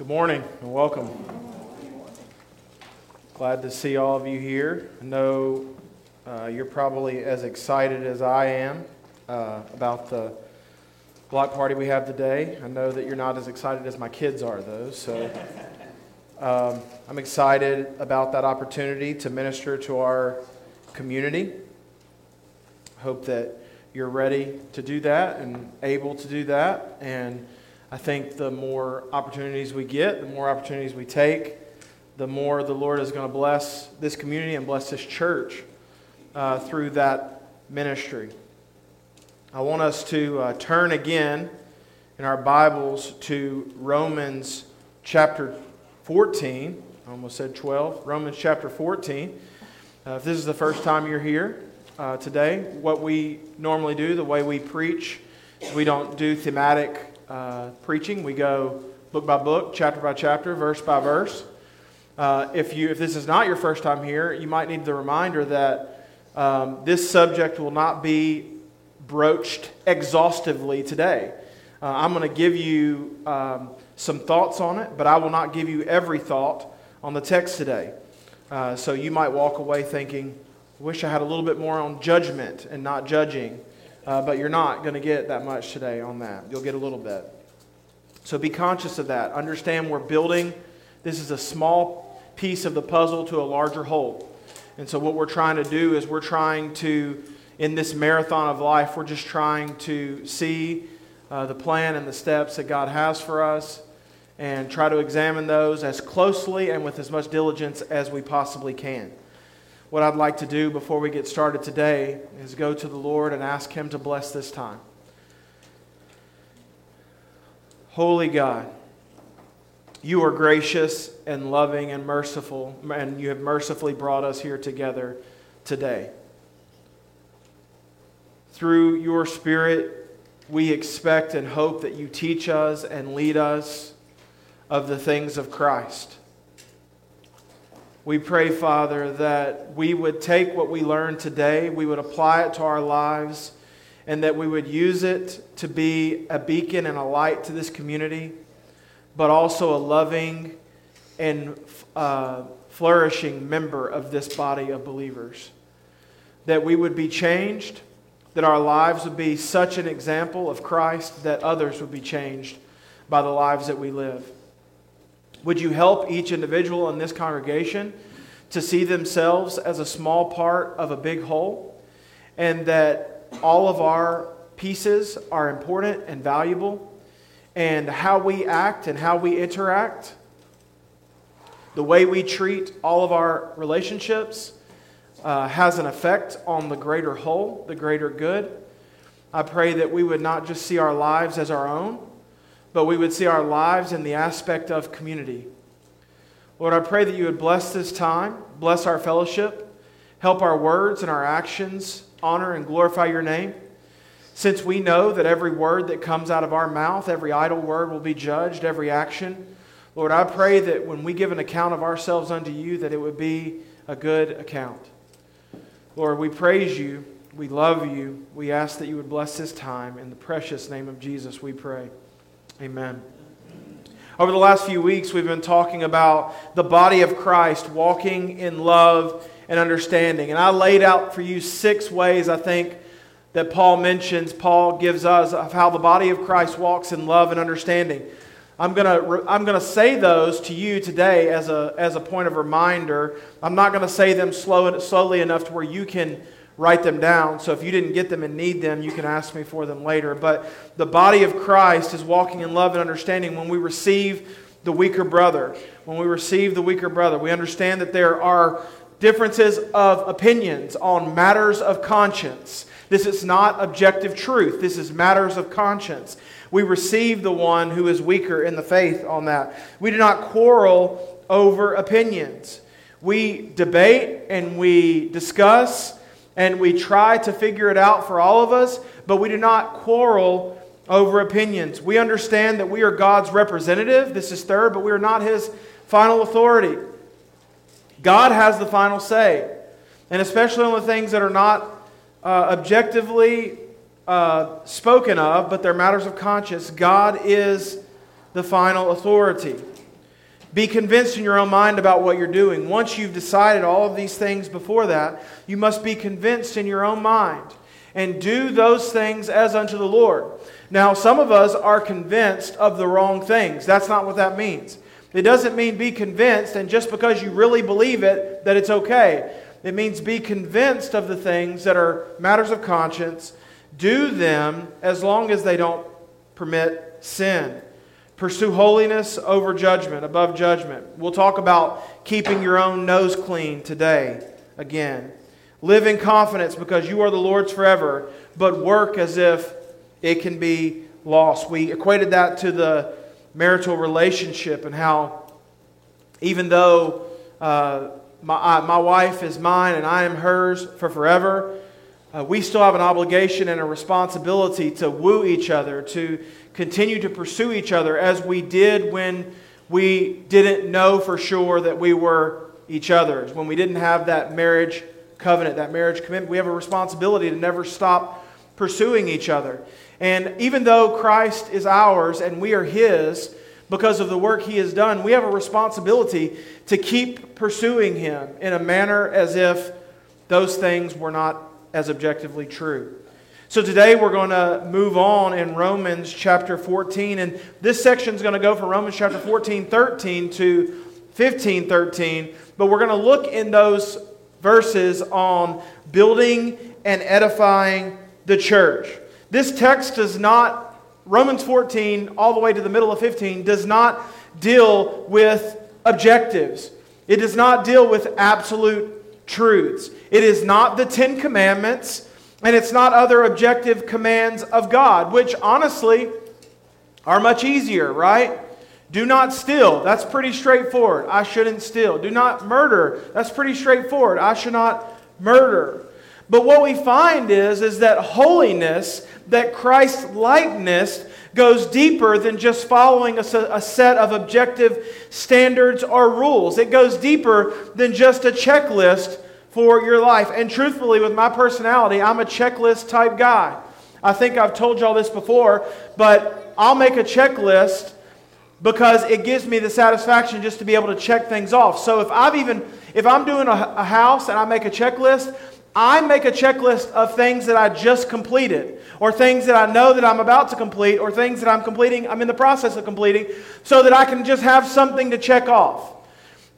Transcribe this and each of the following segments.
Good morning and welcome. Glad to see all of you here. I know uh, you're probably as excited as I am uh, about the block party we have today. I know that you're not as excited as my kids are, though. So um, I'm excited about that opportunity to minister to our community. Hope that you're ready to do that and able to do that. And I think the more opportunities we get, the more opportunities we take, the more the Lord is going to bless this community and bless this church uh, through that ministry. I want us to uh, turn again in our Bibles to Romans chapter 14. I almost said 12. Romans chapter 14. Uh, if this is the first time you're here uh, today, what we normally do, the way we preach, we don't do thematic uh, preaching. We go book by book, chapter by chapter, verse by verse. Uh, if, you, if this is not your first time here, you might need the reminder that um, this subject will not be broached exhaustively today. Uh, I'm going to give you um, some thoughts on it, but I will not give you every thought on the text today. Uh, so you might walk away thinking, wish I had a little bit more on judgment and not judging. Uh, but you're not going to get that much today on that. You'll get a little bit. So be conscious of that. Understand we're building, this is a small piece of the puzzle to a larger whole. And so, what we're trying to do is we're trying to, in this marathon of life, we're just trying to see uh, the plan and the steps that God has for us and try to examine those as closely and with as much diligence as we possibly can what I'd like to do before we get started today is go to the Lord and ask Him to bless this time. Holy God, you are gracious and loving and merciful, and you have mercifully brought us here together today. Through your Spirit, we expect and hope that you teach us and lead us of the things of Christ. We pray, Father, that we would take what we learned today, we would apply it to our lives, and that we would use it to be a beacon and a light to this community, but also a loving and uh, flourishing member of this body of believers. That we would be changed, that our lives would be such an example of Christ that others would be changed by the lives that we live. Would you help each individual in this congregation to see themselves as a small part of a big whole? And that all of our pieces are important and valuable? And how we act and how we interact, the way we treat all of our relationships uh, has an effect on the greater whole, the greater good. I pray that we would not just see our lives as our own, but we would see our lives in the aspect of community. Lord, I pray that you would bless this time, bless our fellowship, help our words and our actions honor and glorify your name. Since we know that every word that comes out of our mouth, every idle word will be judged, every action, Lord, I pray that when we give an account of ourselves unto you, that it would be a good account. Lord, we praise you. We love you. We ask that you would bless this time. In the precious name of Jesus, we pray. Amen. Over the last few weeks, we've been talking about the body of Christ walking in love and understanding. And I laid out for you six ways I think that Paul mentions, Paul gives us of how the body of Christ walks in love and understanding. I'm going to I'm going to say those to you today as a, as a point of reminder. I'm not going to say them slow, slowly enough to where you can write them down. So if you didn't get them and need them, you can ask me for them later. But the body of Christ is walking in love and understanding when we receive the weaker brother. When we receive the weaker brother, we understand that there are differences of opinions on matters of conscience. This is not objective truth, this is matters of conscience. We receive the one who is weaker in the faith on that. We do not quarrel over opinions. We debate and we discuss and we try to figure it out for all of us, but we do not quarrel over opinions. We understand that we are God's representative. This is third, but we are not His final authority. God has the final say. And especially on the things that are not uh, objectively uh, spoken of, but they're matters of conscience, God is the final authority. Be convinced in your own mind about what you're doing. Once you've decided all of these things before that, you must be convinced in your own mind and do those things as unto the Lord. Now, some of us are convinced of the wrong things. That's not what that means. It doesn't mean be convinced and just because you really believe it that it's okay. It means be convinced of the things that are matters of conscience. Do them as long as they don't permit sin. Pursue holiness over judgment, above judgment. We'll talk about keeping your own nose clean today again. Live in confidence because you are the Lord's forever, but work as if it can be lost. We equated that to the marital relationship and how, even though uh, my, my wife is mine and I am hers for forever, uh, we still have an obligation and a responsibility to woo each other, to continue to pursue each other as we did when we didn't know for sure that we were each other's, when we didn't have that marriage covenant, that marriage commitment. We have a responsibility to never stop pursuing each other. And even though Christ is ours and we are His because of the work He has done, we have a responsibility to keep pursuing Him in a manner as if those things were not as objectively true. So today we're going to move on in Romans chapter 14. And this section is going to go from Romans chapter 14, 13 to 15, 13. But we're going to look in those verses on building and edifying the church. This text does not, Romans 14, all the way to the middle of 15, does not deal with objectives. It does not deal with absolute truths. It is not the Ten Commandments, and it's not other objective commands of God, which honestly are much easier, right? Do not steal. That's pretty straightforward. I shouldn't steal. Do not murder. That's pretty straightforward. I should not murder. But what we find is, is that holiness, that Christ likeness, goes deeper than just following a, a, set of objective standards or rules. It goes deeper than just a checklist for your life. And truthfully, with my personality, I'm a checklist type guy. I think I've told y'all this before, but I'll make a checklist because it gives me the satisfaction just to be able to check things off. So if I've even if I'm doing a, a, house and I make a checklist, I make a checklist of things that I just completed or things that I know that I'm about to complete or things that I'm completing, I'm in the process of completing so that I can just have something to check off.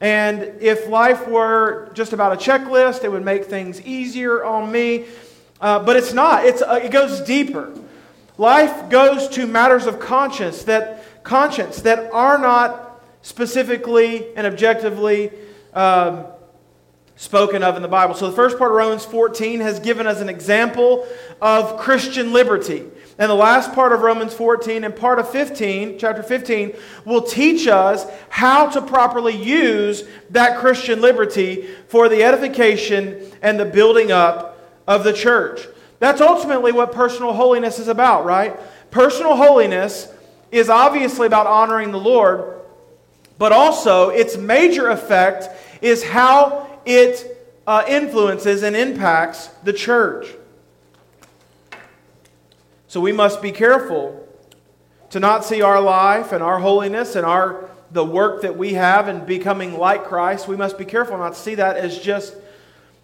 And if life were just about a checklist, it would make things easier on me. Uh, but it's not. It's, uh, it goes deeper. Life goes to matters of conscience that conscience that are not specifically and objectively um, spoken of in the Bible. So the first part of Romans 14 has given us an example of Christian liberty. And the last part of Romans 14 and part of 15, chapter 15, will teach us how to properly use that Christian liberty for the edification and the building up of the church. That's ultimately what personal holiness is about, right? Personal holiness is obviously about honoring the Lord, but also its major effect is how it uh, influences and impacts the church. So we must be careful to not see our life and our holiness and our the work that we have in becoming like Christ. We must be careful not to see that as just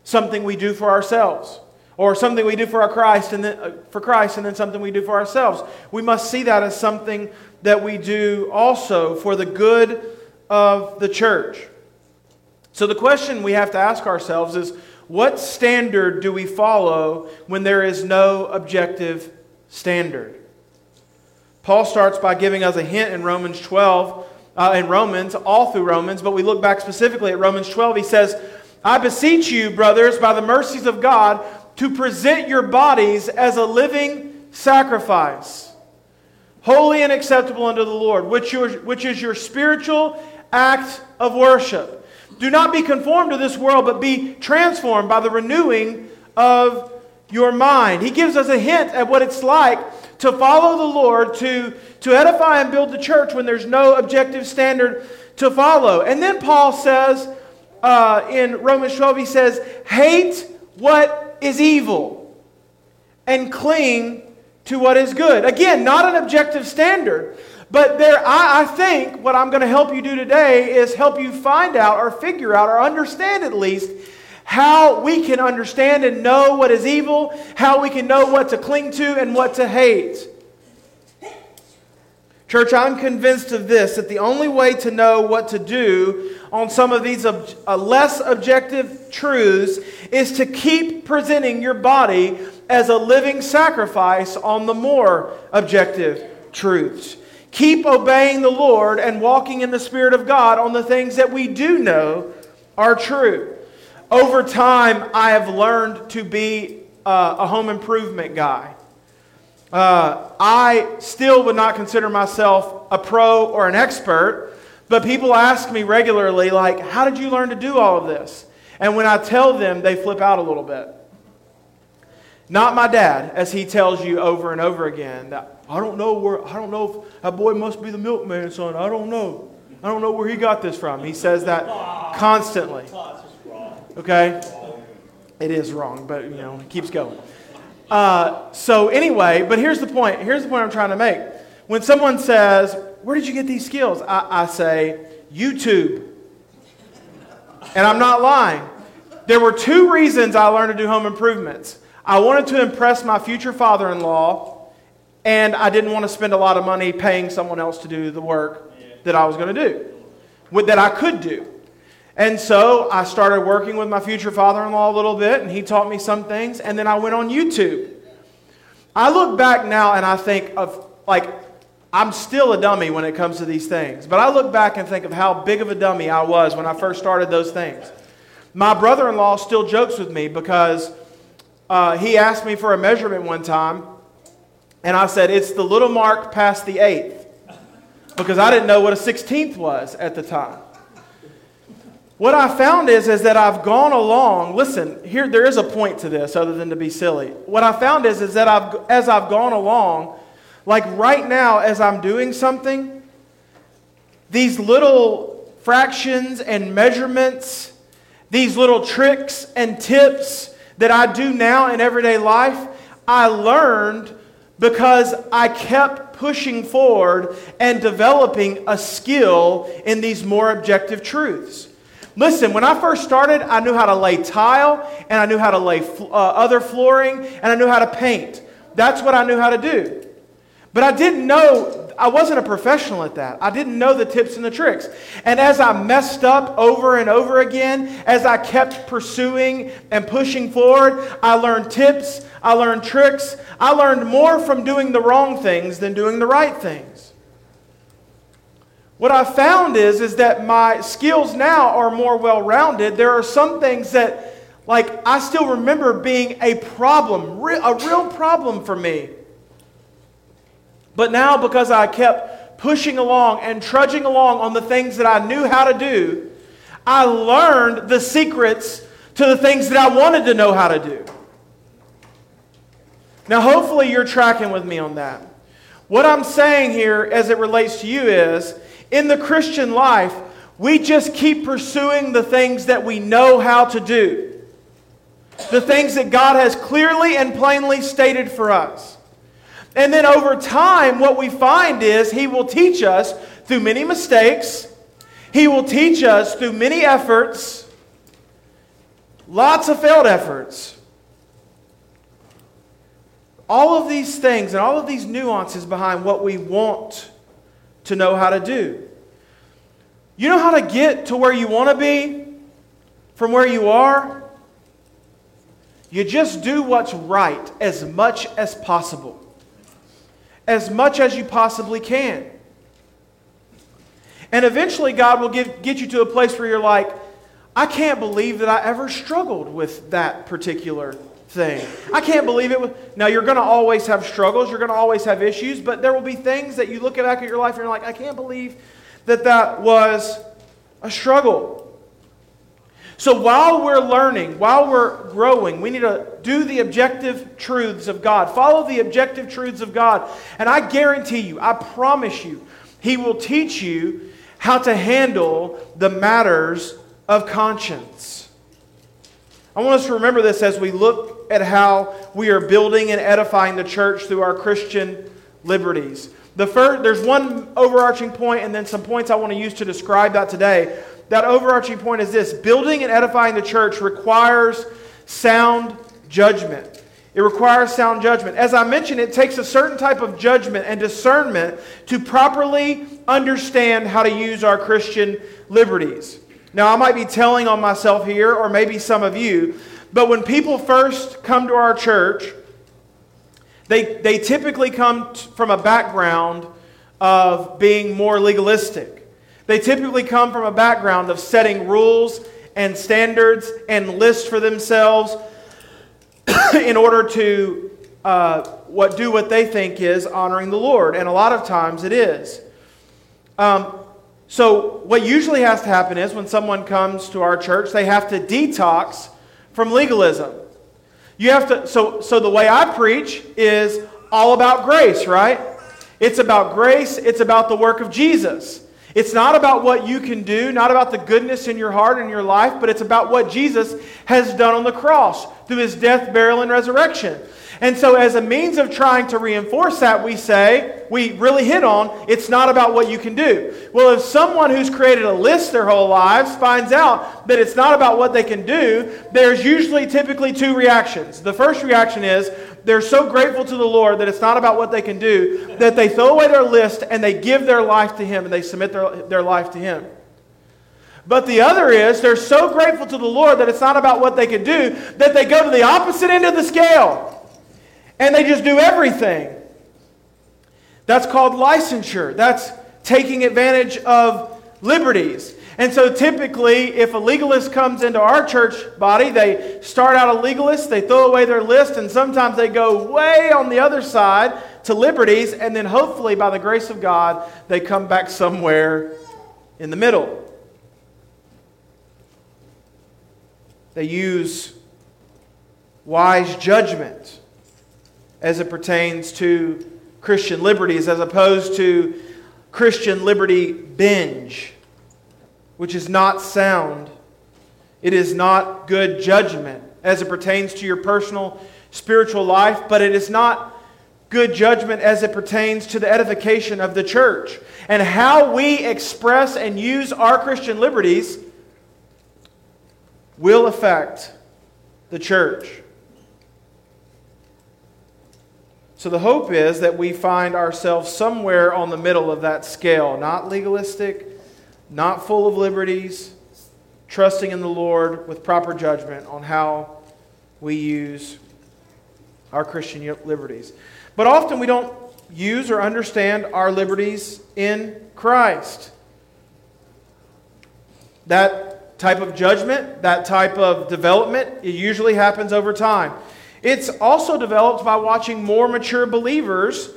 something we do for ourselves or something we do for our Christ and then, uh, for Christ and then something we do for ourselves. We must see that as something that we do also for the good of the church. So the question we have to ask ourselves is what standard do we follow when there is no objective standard? Paul starts by giving us a hint in Romans 12, uh, in Romans, all through Romans, but we look back specifically at Romans 12. He says, I beseech you, brothers, by the mercies of God, to present your bodies as a living sacrifice, holy and acceptable unto the Lord, which, your, which is your spiritual act of worship. Do not be conformed to this world, but be transformed by the renewing of your mind. He gives us a hint at what it's like to follow the Lord, to, to edify and build the church when there's no objective standard to follow. And then Paul says uh, in Romans 12, he says, hate what is evil and cling to what is good. Again, not an objective standard, But there, I, I think what I'm going to help you do today is help you find out or figure out or understand at least how we can understand and know what is evil, how we can know what to cling to and what to hate. Church, I'm convinced of this that the only way to know what to do on some of these ob- uh, less objective truths is to keep presenting your body as a living sacrifice on the more objective truths. Keep obeying the Lord and walking in the Spirit of God on the things that we do know are true. Over time, I have learned to be uh, a home improvement guy. Uh, I still would not consider myself a pro or an expert, but people ask me regularly, like, how did you learn to do all of this? And when I tell them, they flip out a little bit. Not my dad, as he tells you over and over again. That, I don't know where, I don't know if that boy must be the milkman, son. I don't know. I don't know where he got this from. He says that constantly. Okay? It is wrong, but, you know, it keeps going. Uh, so anyway, but here's the point. Here's the point I'm trying to make. When someone says, "Where did you get these skills?" I, I say, "YouTube," and I'm not lying. There were two reasons I learned to do home improvements. I wanted to impress my future father-in-law, and I didn't want to spend a lot of money paying someone else to do the work that I was going to do, that I could do. And so I started working with my future father in law a little bit, and he taught me some things. And then I went on YouTube. I look back now and I think of, like, I'm still a dummy when it comes to these things. But I look back and think of how big of a dummy I was when I first started those things. My brother in law still jokes with me because uh, he asked me for a measurement one time, and I said, It's the little mark past the eighth, because I didn't know what a 16th was at the time. What I found is, is that I've gone along. Listen, here there is a point to this other than to be silly. What I found is, is that I've, as I've gone along, like right now, as I'm doing something, these little fractions and measurements, these little tricks and tips that I do now in everyday life, I learned because I kept pushing forward and developing a skill in these more objective truths. Listen, when I first started, I knew how to lay tile, and I knew how to lay uh, other flooring, and I knew how to paint. That's what I knew how to do. But I didn't know, I wasn't a professional at that. I didn't know the tips and the tricks. And as I messed up over and over again, as I kept pursuing and pushing forward, I learned tips, I learned tricks, I learned more from doing the wrong things than doing the right things. What I found is, is that my skills now are more well rounded. There are some things that, like, I still remember being a problem, a real problem for me. But now, because I kept pushing along and trudging along on the things that I knew how to do, I learned the secrets to the things that I wanted to know how to do. Now, hopefully, you're tracking with me on that. What I'm saying here as it relates to you is in the Christian life, we just keep pursuing the things that we know how to do, the things that God has clearly and plainly stated for us. And then over time, what we find is He will teach us through many mistakes, He will teach us through many efforts, lots of failed efforts. All of these things and all of these nuances behind what we want to know how to do. You know how to get to where you want to be from where you are? You just do what's right as much as possible, as much as you possibly can. And eventually, God will give, get you to a place where you're like, I can't believe that I ever struggled with that particular thing. I can't believe it. Now, you're going to always have struggles, you're going to always have issues, but there will be things that you look back at your life and you're like, I can't believe that that was a struggle. So while we're learning, while we're growing, we need to do the objective truths of God. Follow the objective truths of God. And I guarantee you, I promise you, He will teach you how to handle the matters of conscience. I want us to remember this as we at how we are building and edifying the church through our Christian liberties. The first, there's one overarching point and then some points I want to use to describe that today. That overarching point is this building and edifying the church requires sound judgment. It requires sound judgment. As I mentioned, it takes a certain type of judgment and discernment to properly understand how to use our Christian liberties. Now, I might be telling on myself here, or maybe some of you, but when people first come to our church, they, they typically come t- from a background of being more legalistic. They typically come from a background of setting rules and standards and lists for themselves in order to uh, what, do what they think is honoring the Lord. And a lot of times it is. Um, so, what usually has to happen is when someone comes to our church, they have to detox from legalism. You have to, so, so the way I preach is all about grace, right? It's about grace, it's about the work of Jesus. It's not about what you can do, not about the goodness in your heart and your life, but it's about what Jesus has done on the cross through his death, burial, and resurrection. And so, as a means of trying to reinforce that, we say, we really hit on, it's not about what you can do. Well, if someone who's created a list their whole lives finds out that it's not about what they can do, there's usually typically two reactions. The first reaction is they're so grateful to the Lord that it's not about what they can do that they throw away their list and they give their life to Him and they submit their, their life to Him. But the other is they're so grateful to the Lord that it's not about what they can do that they go to the opposite end of the scale and they just do everything. That's called licensure. That's taking advantage of liberties. And so typically, if a legalist comes into our church body, they start out a legalist, they throw away their list, and sometimes they go way on the other side to liberties, and then hopefully, by the grace of God, they come back somewhere in the middle. They use wise judgment as it pertains to Christian liberties, as opposed to Christian liberty binge, which is not sound. It is not good judgment as it pertains to your personal spiritual life, but it is not good judgment as it pertains to the edification of the church. And how we express and use our Christian liberties will affect the church. So the hope is that we find ourselves somewhere on the middle of that scale, not legalistic, not full of liberties, trusting in the Lord with proper judgment on how we use our Christian liberties. But often we don't use or understand our liberties in Christ. That type of judgment, that type of development, it usually happens over time. It's also developed by watching more mature believers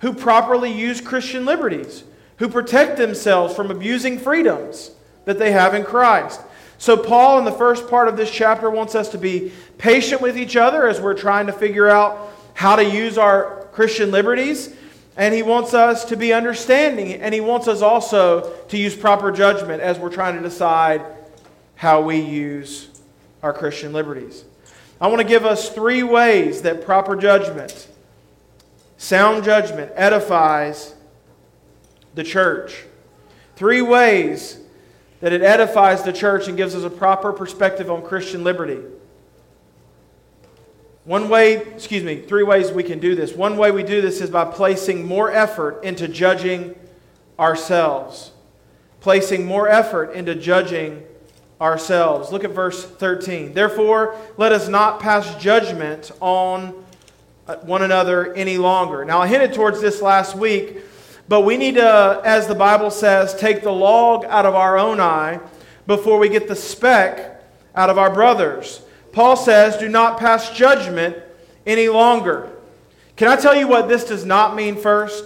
who properly use Christian liberties, who protect themselves from abusing freedoms that they have in Christ. So, Paul, in the first part of this chapter, wants us to be patient with each other as we're trying to figure out how to use our Christian liberties. And he wants us to be understanding, and he wants us also to use proper judgment as we're trying to decide how we use our Christian liberties. I want to give us three ways that proper judgment, sound judgment, edifies the church. Three ways that it edifies the church and gives us a proper perspective on Christian liberty. One way, excuse me, three ways we can do this. One way we do this is by placing more effort into judging ourselves. Placing more effort into judging ourselves. Look at verse 13. Therefore, let us not pass judgment on uh, one another any longer. Now, I hinted towards this last week, but we need to, as the Bible says, take the log out of our own eye before we get the speck out of our brother's. Paul says, do not pass judgment any longer. Can I tell you what this does not mean first?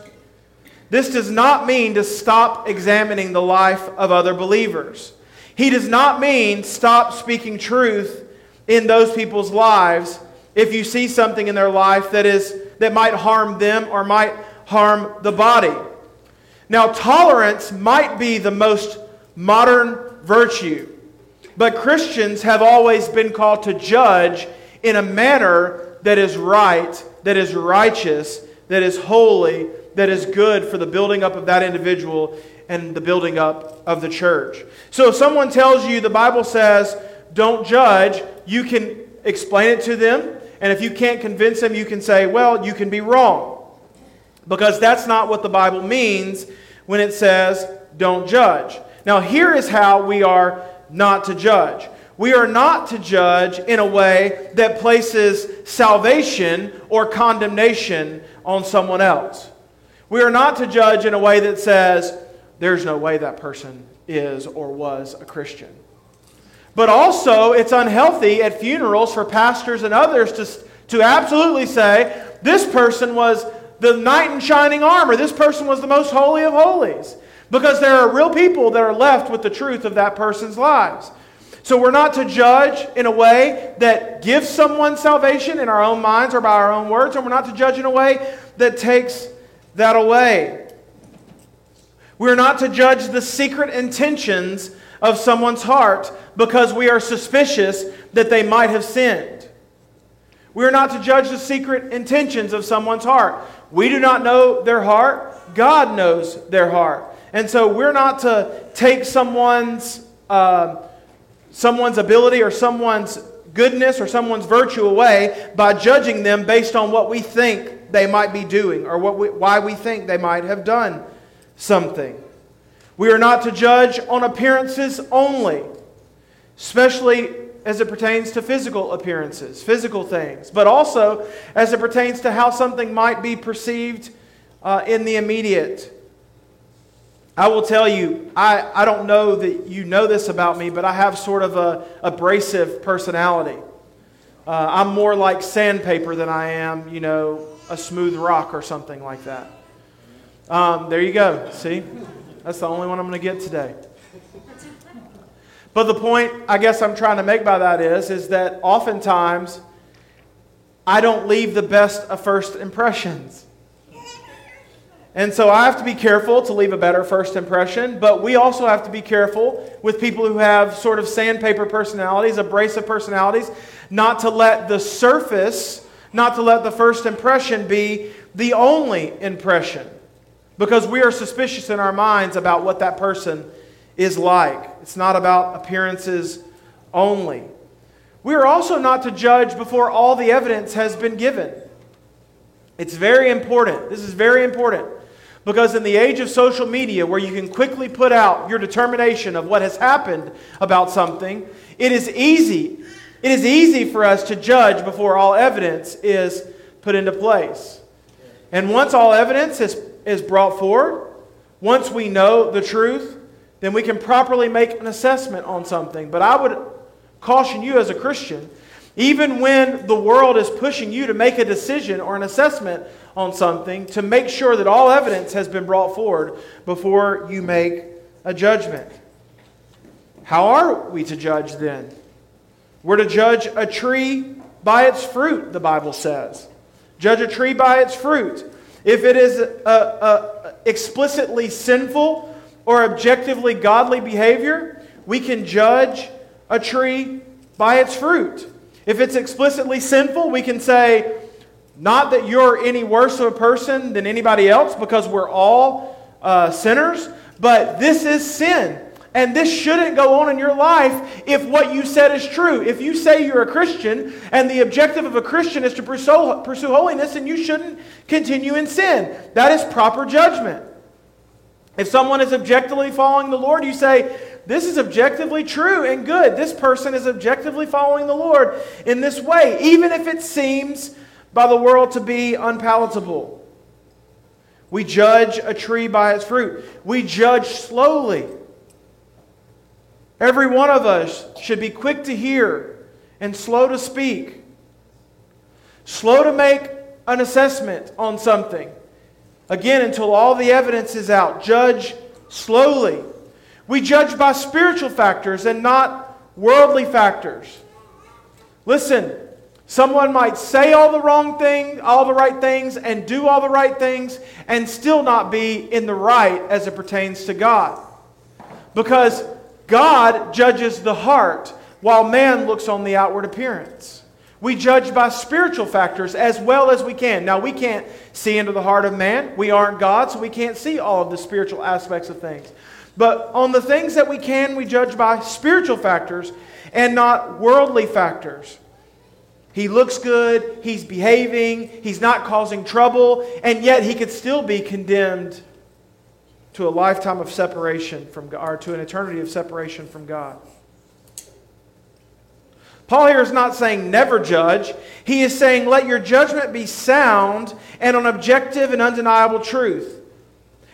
This does not mean to stop examining the life of other believers. He does not mean stop speaking truth in those people's lives if you see something in their life that is that might harm them or might harm the body. Now, tolerance might be the most modern virtue, but Christians have always been called to judge in a manner that is right, that is righteous, that is holy, that is good for the building up of that individual and the building up of the church. So if someone tells you the Bible says, don't judge, you can explain it to them. And if you can't convince them, you can say, well, you can be wrong. Because that's not what the Bible means when it says, don't judge. Now, here is how we are not to judge. We are not to judge in a way that places salvation or condemnation on someone else. We are not to judge in a way that says, there's no way that person is or was a Christian. But also, it's unhealthy at funerals for pastors and others to, to absolutely say, this person was the knight in shining armor. This person was the most holy of holies. Because there are real people that are left with the truth of that person's lives. So we're not to judge in a way that gives someone salvation in our own minds or by our own words, and we're not to judge in a way that takes that away. We're not to judge the secret intentions of someone's heart because we are suspicious that they might have sinned. We are not to judge the secret intentions of someone's heart. We do not know their heart, God knows their heart. And so we're not to take someone's, uh, someone's ability or someone's goodness or someone's virtue away by judging them based on what we think they might be doing or what we, why we think they might have done something. We are not to judge on appearances only, especially as it pertains to physical appearances, physical things, but also as it pertains to how something might be perceived uh, in the immediate. I will tell you, I, I don't know that you know this about me, but I have sort of a abrasive personality. Uh, I'm more like sandpaper than I am, you know, a smooth rock or something like that. Um, there you go. See? That's the only one I'm going to get today. But the point I guess I'm trying to make by that is, is that oftentimes I don't leave the best of first impressions. And so I have to be careful to leave a better first impression, but we also have to be careful with people who have sort of sandpaper personalities, abrasive personalities, not to let the surface, not to let the first impression be the only impression. Because we are suspicious in our minds about what that person is like. It's not about appearances only. We are also not to judge before all the evidence has been given. It's very important. This is very important. Because in the age of social media, where you can quickly put out your determination of what has happened about something, it is easy. It is easy for us to judge before all evidence is put into place. And once all evidence is, is brought forward, once we know the truth, then we can properly make an assessment on something. But I would caution you as a Christian, even when the world is pushing you to make a decision or an assessment on something, to make sure that all evidence has been brought forward before you make a judgment. How are we to judge then? We're to judge a tree by its fruit, the Bible says. Judge a tree by its fruit. If it is a, a explicitly sinful, or objectively godly behavior, we can judge a tree by its fruit. If it's explicitly sinful, we can say, not that you're any worse of a person than anybody else because we're all uh, sinners, but this is sin. And this shouldn't go on in your life if what you said is true. If you say you're a Christian and the objective of a Christian is to pursue, pursue holiness, and you shouldn't continue in sin. That is proper judgment. If someone is objectively following the Lord, you say, This is objectively true and good. This person is objectively following the Lord in this way, even if it seems by the world to be unpalatable. We judge a tree by its fruit, we judge slowly. Every one of us should be quick to hear and slow to speak, slow to make an assessment on something Again, until all the evidence is out, judge slowly. We judge by spiritual factors and not worldly factors. Listen, someone might say all the wrong things, all the right things, and do all the right things, and still not be in the right as it pertains to God. Because God judges the heart, while man looks on the outward appearance. We judge by spiritual factors as well as we can. Now, we can't see into the heart of man. We aren't God, so we can't see all of the spiritual aspects of things. But on the things that we can, we judge by spiritual factors and not worldly factors. He looks good, he's behaving, he's not causing trouble, and yet he could still be condemned to a lifetime of separation from God, or to an eternity of separation from God. Paul here is not saying never judge. He is saying let your judgment be sound and on objective and undeniable truth.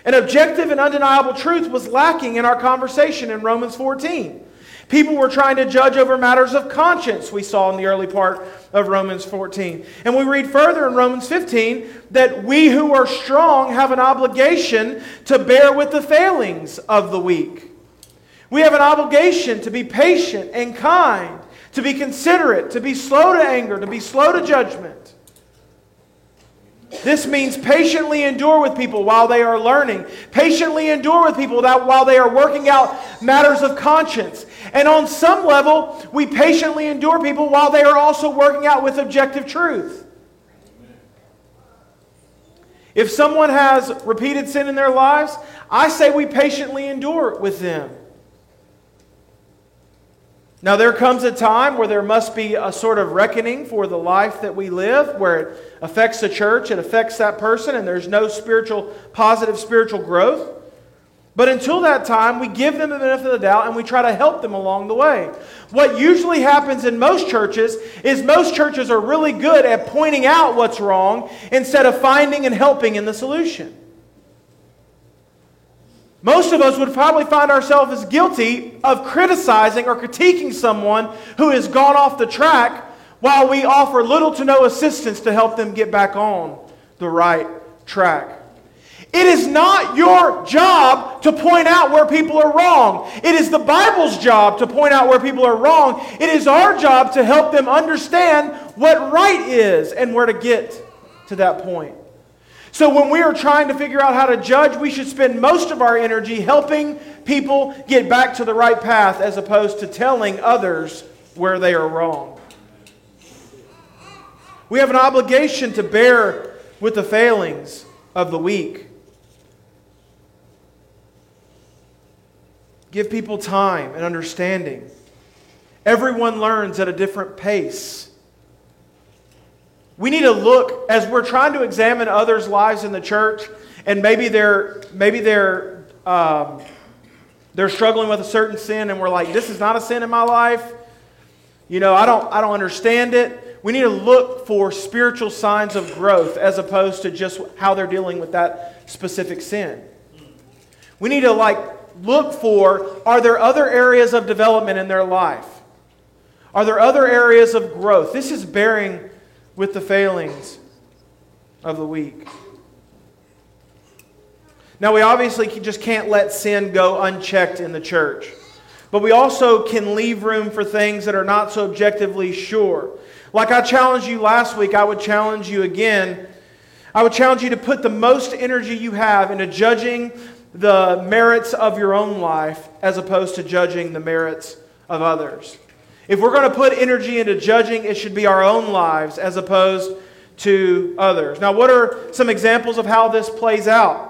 An objective and undeniable truth was lacking in our conversation in Romans 14. People were trying to judge over matters of conscience, we saw in the early part of Romans 14. And we read further in Romans 15 that we who are strong have an obligation to bear with the failings of the weak. We have an obligation to be patient and kind to be considerate, to be slow to anger, to be slow to judgment. This means patiently endure with people while they are learning. Patiently endure with people that while they are working out matters of conscience. And on some level, we patiently endure people while they are also working out with objective truth. If someone has repeated sin in their lives, I say we patiently endure with them. Now, there comes a time where there must be a sort of reckoning for the life that we live, where it affects the church, it affects that person, and there's no spiritual, positive spiritual growth. But until that time, we give them the benefit of the doubt and we try to help them along the way. What usually happens in most churches is most churches are really good at pointing out what's wrong instead of finding and helping in the solution. Most of us would probably find ourselves as guilty of criticizing or critiquing someone who has gone off the track while we offer little to no assistance to help them get back on the right track. It is not your job to point out where people are wrong. It is the Bible's job to point out where people are wrong. It is our job to help them understand what right is and where to get to that point. So when we are trying to figure out how to judge, we should spend most of our energy helping people get back to the right path as opposed to telling others where they are wrong. We have an obligation to bear with the failings of the weak. Give people time and understanding. Everyone learns at a different pace. We need to look as we're trying to examine others' lives in the church, and maybe they're maybe they're um, they're struggling with a certain sin, and we're like, "This is not a sin in my life." You know, I don't I don't understand it. We need to look for spiritual signs of growth as opposed to just how they're dealing with that specific sin. We need to like look for are there other areas of development in their life? Are there other areas of growth? This is bearing with the failings of the weak. Now, we obviously just can't let sin go unchecked in the church. But we also can leave room for things that are not so objectively sure. Like I challenged you last week, I would challenge you again. I would challenge you to put the most energy you have into judging the merits of your own life as opposed to judging the merits of others. If we're going to put energy into judging, it should be our own lives as opposed to others. Now, what are some examples of how this plays out?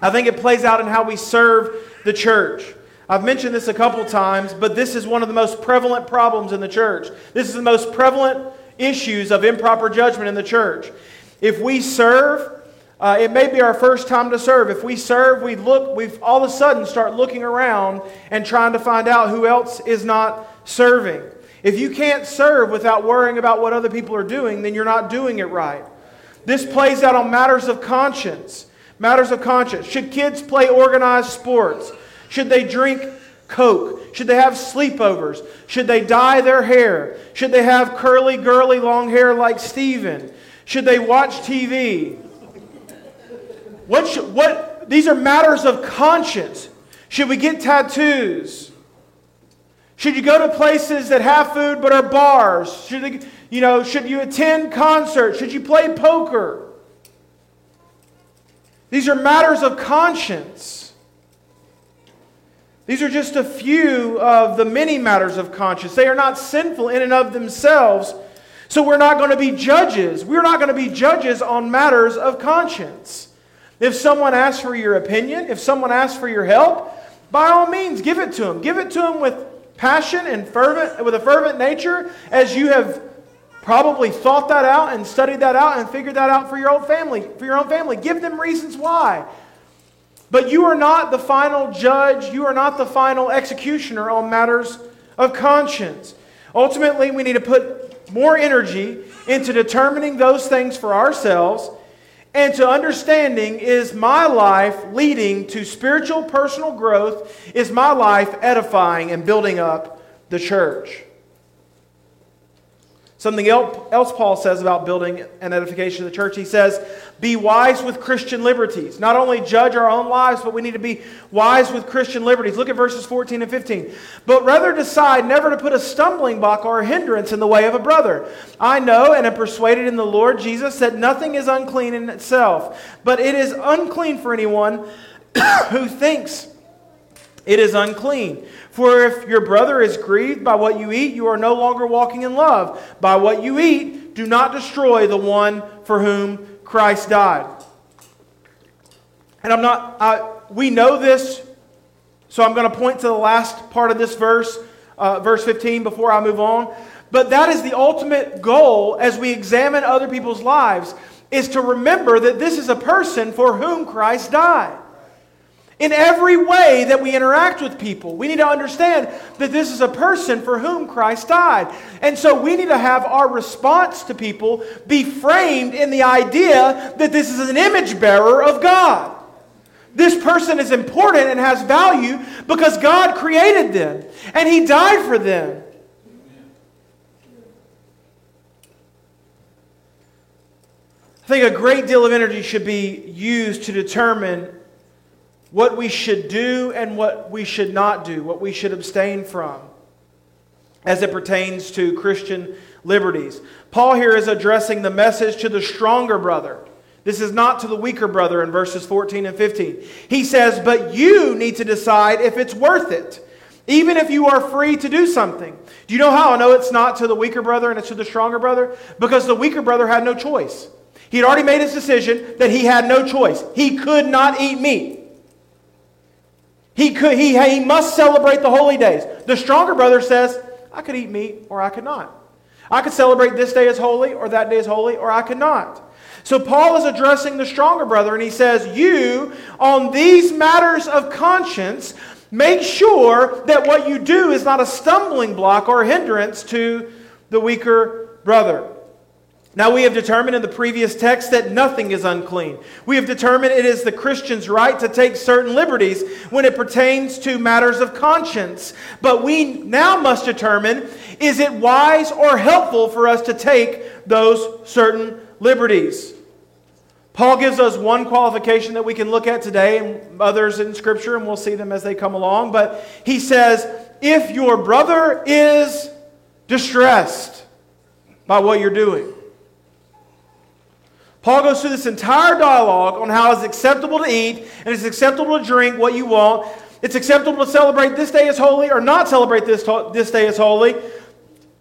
I think it plays out in how we serve the church. I've mentioned this a couple times, but this is one of the most prevalent problems in the church. This is the most prevalent issues of improper judgment in the church. If we serve, uh, it may be our first time to serve. If we serve, we look, we all of a sudden start looking around and trying to find out who else is not serving. If you can't serve without worrying about what other people are doing, then you're not doing it right. This plays out on matters of conscience. Matters of conscience. Should kids play organized sports? Should they drink Coke? Should they have sleepovers? Should they dye their hair? Should they have curly, girly, long hair like Steven? Should they watch TV? What, should, what, these are matters of conscience. Should we get tattoos? Should you go to places that have food but are bars? Should, they, you know, should you attend concerts? Should you play poker? These are matters of conscience. These are just a few of the many matters of conscience. They are not sinful in and of themselves, So we're not going to be judges. We're not going to be judges on matters of conscience. If someone asks for your opinion, if someone asks for your help, by all means, give it to them. Give it to them with passion and fervent, with a fervent nature, as you have probably thought that out and studied that out and figured that out for your own family. For your own family, give them reasons why. But you are not the final judge. You are not the final executioner on matters of conscience. Ultimately, we need to put more energy into determining those things for ourselves and to understanding is my life leading to spiritual personal growth? Is my life edifying and building up the church? Something else Paul says about building an edification of the church. He says, Be wise with Christian liberties. Not only judge our own lives, but we need to be wise with Christian liberties. Look at verses 14 and 15. But rather decide never to put a stumbling block or a hindrance in the way of a brother. I know and am persuaded in the Lord Jesus that nothing is unclean in itself, but it is unclean for anyone who thinks it is unclean. For if your brother is grieved by what you eat, you are no longer walking in love. By what you eat, do not destroy the one for whom Christ died. And I'm not, I, we know this, so I'm going to point to the last part of this verse, uh, verse 15, before I move on. But that is the ultimate goal as we examine other people's lives, is to remember that this is a person for whom Christ died. In every way that we interact with people, we need to understand that this is a person for whom Christ died. And so we need to have our response to people be framed in the idea that this is an image bearer of God. This person is important and has value because God created them and He died for them. I think a great deal of energy should be used to determine what we should do and what we should not do, what we should abstain from as it pertains to Christian liberties. Paul here is addressing the message to the stronger brother. This is not to the weaker brother in verses 14 and 15. He says, But you need to decide if it's worth it, even if you are free to do something. Do you know how I know it's not to the weaker brother and it's to the stronger brother? Because the weaker brother had no choice. He had already made his decision that he had no choice. He could not eat meat. He, could, he, he must celebrate the holy days. The stronger brother says, I could eat meat or I could not. I could celebrate this day as holy or that day as holy or I could not. So Paul is addressing the stronger brother and he says, You, on these matters of conscience, make sure that what you do is not a stumbling block or hindrance to the weaker brother. Now, we have determined in the previous text that nothing is unclean. We have determined it is the Christian's right to take certain liberties when it pertains to matters of conscience. But we now must determine is it wise or helpful for us to take those certain liberties? Paul gives us one qualification that we can look at today and others in Scripture, and we'll see them as they come along. But he says, if your brother is distressed by what you're doing, Paul goes through this entire dialogue on how it's acceptable to eat and it's acceptable to drink what you want. It's acceptable to celebrate this day as holy or not celebrate this, this day as holy.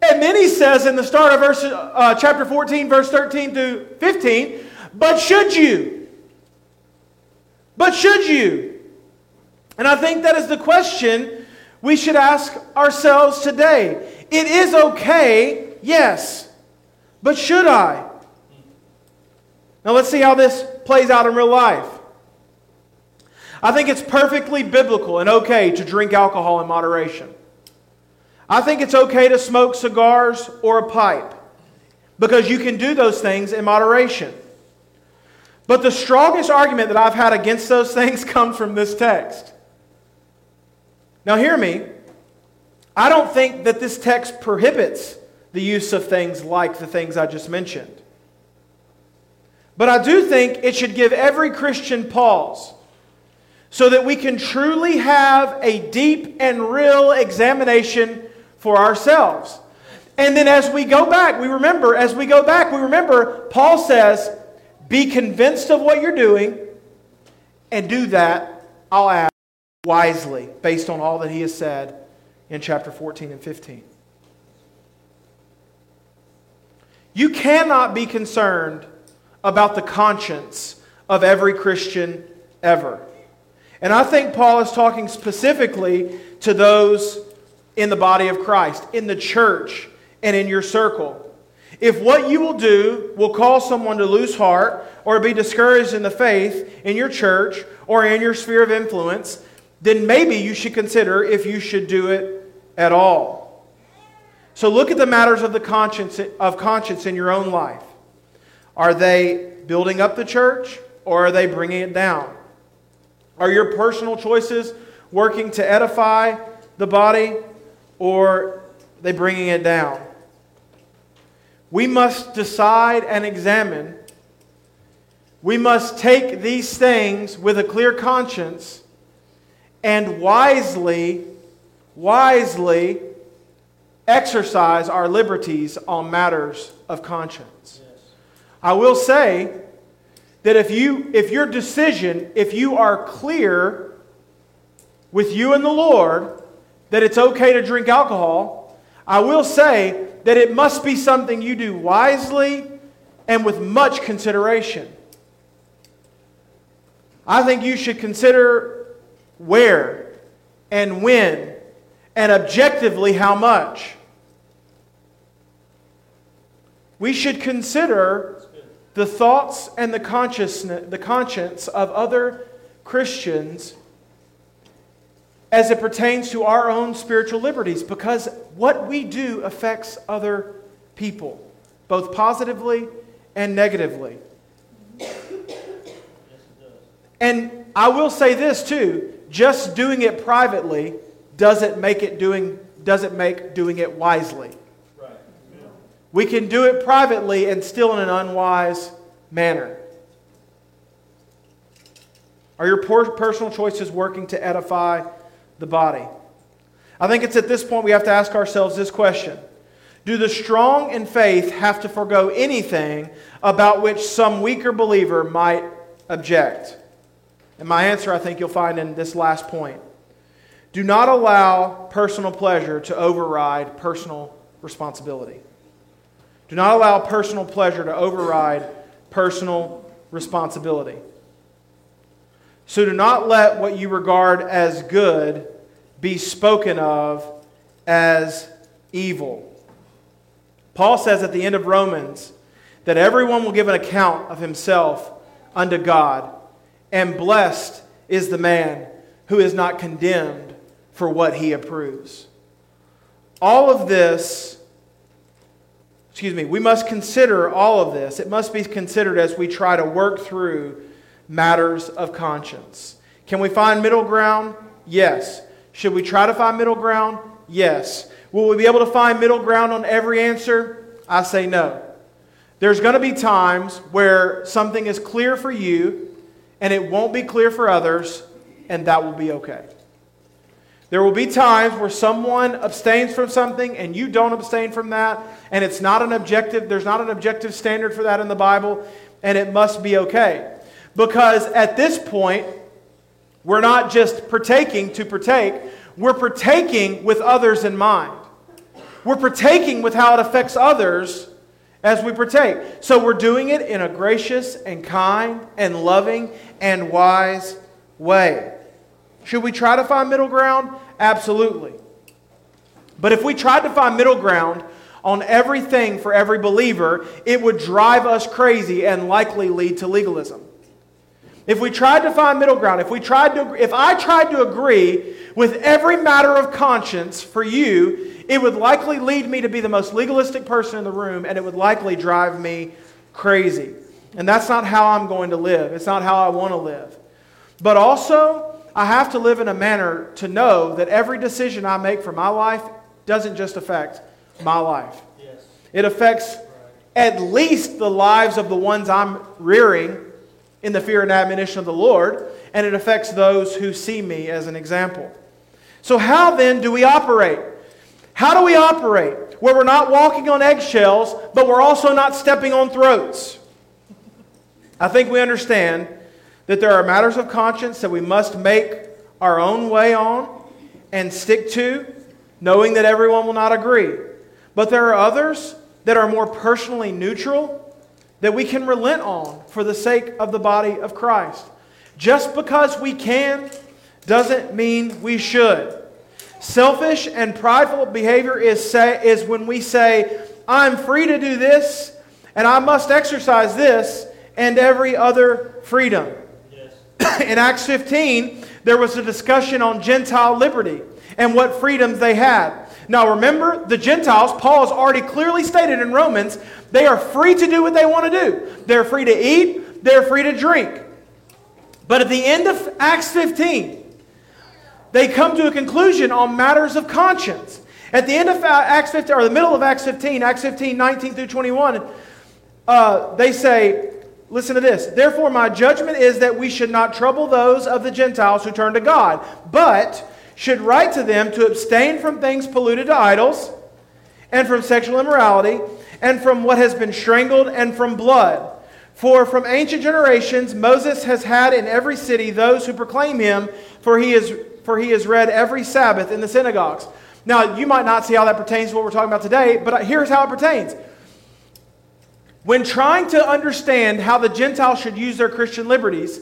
And then he says in the start of verse, uh, chapter 14, verse 13 through 15, but should you? But should you? And I think that is the question we should ask ourselves today. It is okay, yes, but should I? Now let's see how this plays out in real life. I think it's perfectly biblical and okay to drink alcohol in moderation. I think it's okay to smoke cigars or a pipe because you can do those things in moderation. But the strongest argument that I've had against those things comes from this text. Now, hear me. I don't think that this text prohibits the use of things like the things I just mentioned. But I do think it should give every Christian pause so that we can truly have a deep and real examination for ourselves. And then as we go back, we remember, as we go back, we remember Paul says, be convinced of what you're doing and do that, I'll add, wisely, based on all that he has said in chapter 14 and 15. You cannot be concerned about the conscience of every Christian ever. And I think Paul is talking specifically to those in the body of Christ, in the church, and in your circle. If what you will do will cause someone to lose heart or be discouraged in the faith in your church or in your sphere of influence, then maybe you should consider if you should do it at all. So look at the matters of the conscience of conscience in your own life. Are they building up the church or are they bringing it down? Are your personal choices working to edify the body or they bringing it down? We must decide and examine. We must take these things with a clear conscience and wisely, wisely exercise our liberties on matters of conscience. I will say that if you if your decision, if you are clear with you and the Lord that it's okay to drink alcohol, I will say that it must be something you do wisely and with much consideration. I think you should consider where and when and objectively how much. We should consider the thoughts and the consciousness, the conscience of other Christians as it pertains to our own spiritual liberties because what we do affects other people, both positively and negatively. And I will say this too, just doing it privately doesn't make it doing doesn't make doing it wisely. We can do it privately and still in an unwise manner. Are your personal choices working to edify the body. I think it's at this point we have to ask ourselves this question Do the strong in faith have to forego anything about which some weaker believer might object? And my answer, I think you'll find in this last point. Do not allow personal pleasure to override personal responsibility. Do not allow personal pleasure to override personal responsibility. So do not let what you regard as good be spoken of as evil. Paul says at the end of Romans that everyone will give an account of himself unto God, and blessed is the man who is not condemned for what he approves. All of this, excuse me, we must consider all of this. It must be considered as we try to work through matters of conscience. Can we find middle ground? Yes. Should we try to find middle ground? Yes. Will we be able to find middle ground on every answer? I say no. There's going to be times where something is clear for you and it won't be clear for others, and that will be okay. There will be times where someone abstains from something and you don't abstain from that, and it's not an objective, there's not an objective standard for that in the Bible, and it must be okay. Because at this point, we're not just partaking to partake, we're partaking with others in mind. We're partaking with how it affects others as we partake. So we're doing it in a gracious and kind and loving and wise way. Should we try to find middle ground? Absolutely. But if we tried to find middle ground on everything for every believer, it would drive us crazy and likely lead to legalism. If we tried to find middle ground, if we tried to if I tried to agree with every matter of conscience for you, it would likely lead me to be the most legalistic person in the room and it would likely drive me crazy. And that's not how I'm going to live. It's not how I want to live. But also, I have to live in a manner to know that every decision I make for my life doesn't just affect my life. Yes. It affects at least the lives of the ones I'm rearing in the fear and admonition of the Lord, and it affects those who see me as an example. So, how then do we operate? How do we operate where we're not walking on eggshells, but we're also not stepping on throats? I think we understand that there are matters of conscience that we must make our own way on and stick to, knowing that everyone will not agree. But there are others that are more personally neutral that we can relent on for the sake of the body of Christ. Just because we can doesn't mean we should. Selfish and prideful behavior is, say, is when we say, I'm free to do this and I must exercise this and every other freedom. In Acts 15, there was a discussion on Gentile liberty and what freedoms they had. Now remember, the Gentiles, Paul has already clearly stated in Romans, they are free to do what they want to do. They're free to eat, they're free to drink. But at the end of Acts 15, they come to a conclusion on matters of conscience. At the end of Acts 15, or the middle of Acts 15, Acts 15, 19 through 21, uh, they say, listen to this. Therefore, my judgment is that we should not trouble those of the Gentiles who turn to God, but should write to them to abstain from things polluted to idols, and from sexual immorality, and from what has been strangled, and from blood. For from ancient generations Moses has had in every city those who proclaim him, for he is for he is read every Sabbath in the synagogues. Now, you might not see how that pertains to what we're talking about today, but here's how it pertains. When trying to understand how the Gentiles should use their Christian liberties,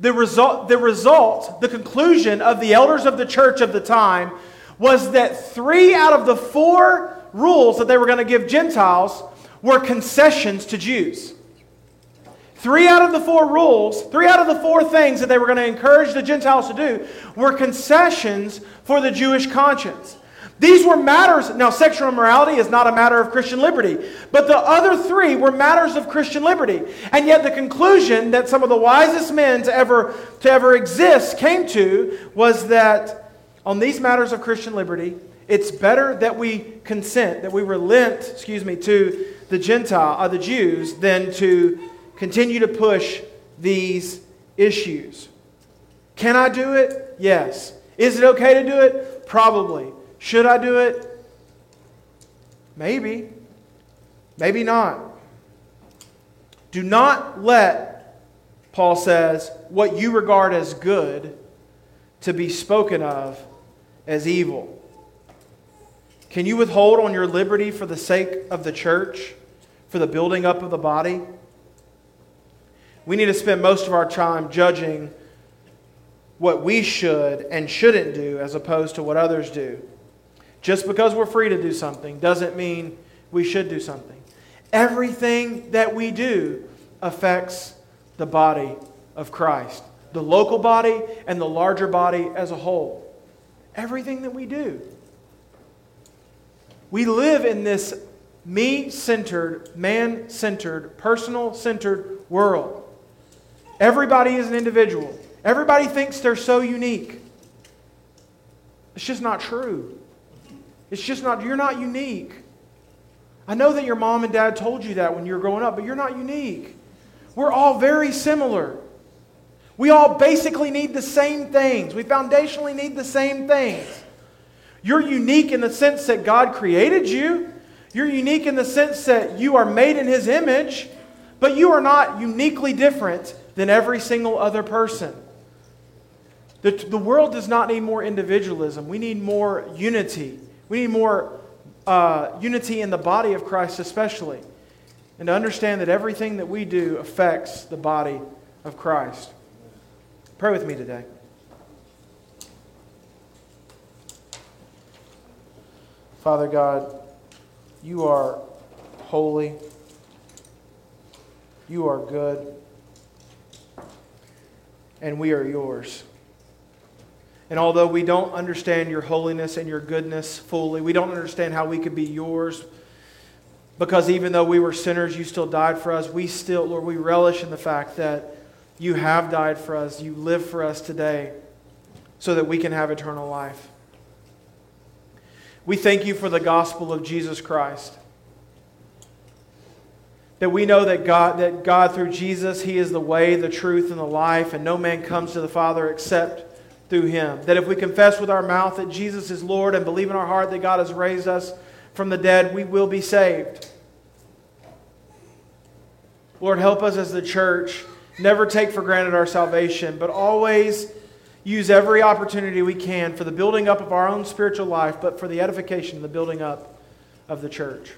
the result, the result, the conclusion of the elders of the church of the time was that three out of the four rules that they were going to give Gentiles were concessions to Jews. Three out of the four rules, three out of the four things that they were going to encourage the Gentiles to do were concessions for the Jewish conscience. These were matters, now, sexual immorality is not a matter of Christian liberty, but the other three were matters of Christian liberty. And yet, the conclusion that some of the wisest men to ever, to ever exist came to was that on these matters of Christian liberty, it's better that we consent, that we relent, excuse me, to the Gentile, or the Jews, than to continue to push these issues. Can I do it? Yes. Is it okay to do it? Probably. Should I do it? Maybe. Maybe not. Do not let, Paul says, what you regard as good to be spoken of as evil. Can you withhold on your liberty for the sake of the church, for the building up of the body? We need to spend most of our time judging what we should and shouldn't do as opposed to what others do. Just because we're free to do something doesn't mean we should do something. Everything that we do affects the body of Christ, the local body and the larger body as a whole. Everything that we do. We live in this me centered, man centered, personal centered world. Everybody is an individual. Everybody thinks they're so unique. It's just not true. It's just not, you're not unique. I know that your mom and dad told you that when you were growing up, but you're not unique. We're all very similar. We all basically need the same things. We foundationally need the same things. You're unique in the sense that God created you. You're unique in the sense that you are made in His image, but you are not uniquely different than every single other person. The, the world does not need more individualism. We need more unity. We need more uh, unity in the body of Christ, especially. And to understand that everything that we do affects the body of Christ. Pray with me today. Father God, you are holy. You are good and we are yours. And although we don't understand your holiness and your goodness fully, we don't understand how we could be yours, because even though we were sinners, you still died for us. We still, Lord, we relish in the fact that you have died for us. You live for us today so that we can have eternal life. We thank you for the gospel of Jesus Christ that we know that God, that God through Jesus, He is the way, the truth, and the life, and no man comes to the Father except through Him. That if we confess with our mouth that Jesus is Lord and believe in our heart that God has raised us from the dead, we will be saved. Lord, help us as the church never take for granted our salvation, but always use every opportunity we can for the building up of our own spiritual life, but for the edification and the building up of the church.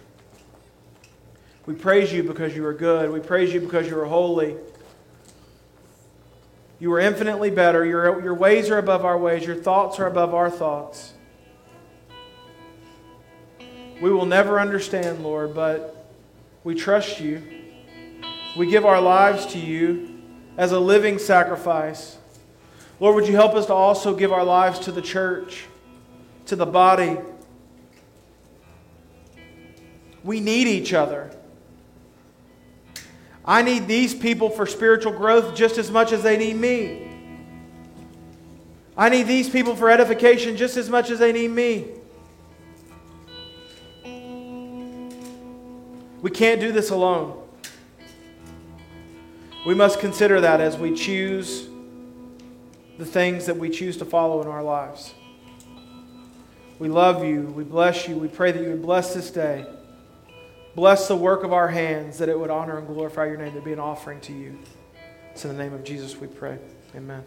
We praise you because you are good. We praise you because you are holy. You are infinitely better. Your, your ways are above our ways. Your thoughts are above our thoughts. We will never understand, Lord, but we trust you. We give our lives to you as a living sacrifice. Lord, would you help us to also give our lives to the church, to the body? We need each other. I need these people for spiritual growth just as much as they need me. I need these people for edification just as much as they need me. We can't do this alone. We must consider that as we choose the things that we choose to follow in our lives. We love you. We bless you. We pray that you would bless this day. Bless the work of our hands, that it would honor and glorify your name, to be an offering to you. It's in the name of Jesus we pray. Amen.